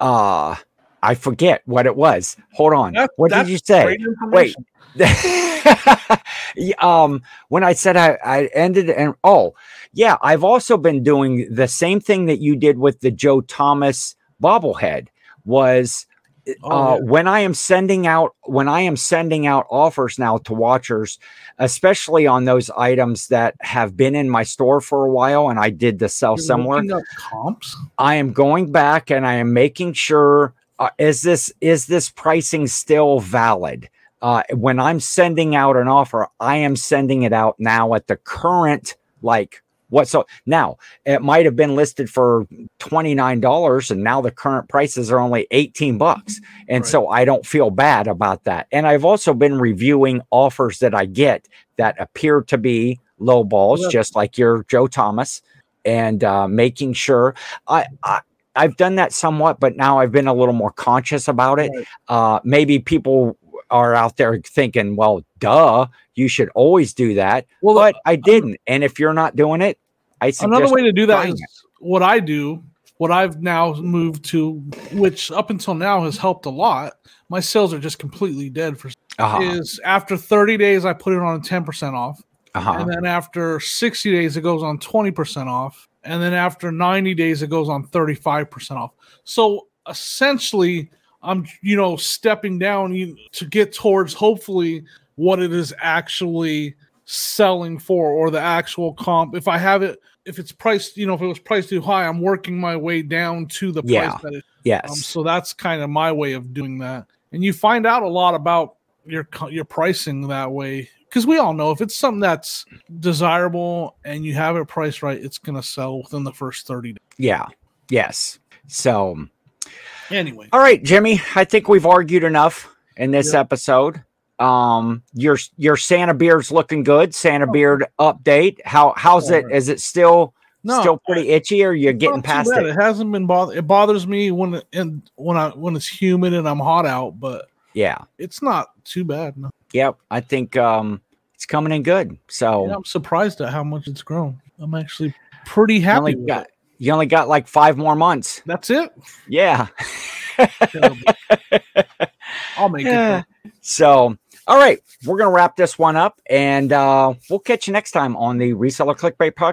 uh, I forget what it was. Hold on. That, what did you say? Wait. um, when I said I, I ended and oh yeah, I've also been doing the same thing that you did with the Joe Thomas bobblehead was uh, yeah. when I am sending out when I am sending out offers now to watchers, especially on those items that have been in my store for a while, and I did the sell You're similar comps. I am going back and I am making sure uh, is this is this pricing still valid? Uh, when I'm sending out an offer, I am sending it out now at the current like what so now it might have been listed for $29 and now the current prices are only 18 bucks. And right. so I don't feel bad about that. And I've also been reviewing offers that I get that appear to be low balls, yeah. just like your Joe Thomas, and uh, making sure I, I I've done that somewhat, but now I've been a little more conscious about it. Right. Uh, maybe people are out there thinking, well, duh, you should always do that. Well, but I didn't. And if you're not doing it, I see. another way to do that is it. what I do, what I've now moved to, which up until now has helped a lot. My sales are just completely dead for uh-huh. is after 30 days I put it on 10% off. Uh-huh. And then after 60 days it goes on 20% off. And then after 90 days it goes on 35% off. So essentially I'm you know stepping down to get towards hopefully what it is actually selling for or the actual comp. If I have it, if it's priced, you know, if it was priced too high, I'm working my way down to the yeah. price that it. Yes. Um, so that's kind of my way of doing that, and you find out a lot about your your pricing that way because we all know if it's something that's desirable and you have it priced right, it's going to sell within the first thirty days. Yeah. Yes. So. Anyway. All right, Jimmy. I think we've argued enough in this yep. episode. Um, your your Santa beard's looking good. Santa oh. beard update. How how's it? Is it still no, still pretty itchy, or you're getting past it? It hasn't been bother. It bothers me when and when I when it's humid and I'm hot out, but yeah, it's not too bad. No. Yep, I think um it's coming in good. So yeah, I'm surprised at how much it's grown. I'm actually pretty happy. Got, you only got like five more months. That's it. Yeah. I'll make yeah. it. So all right, we're going to wrap this one up and uh, we'll catch you next time on the Reseller Clickbait Podcast.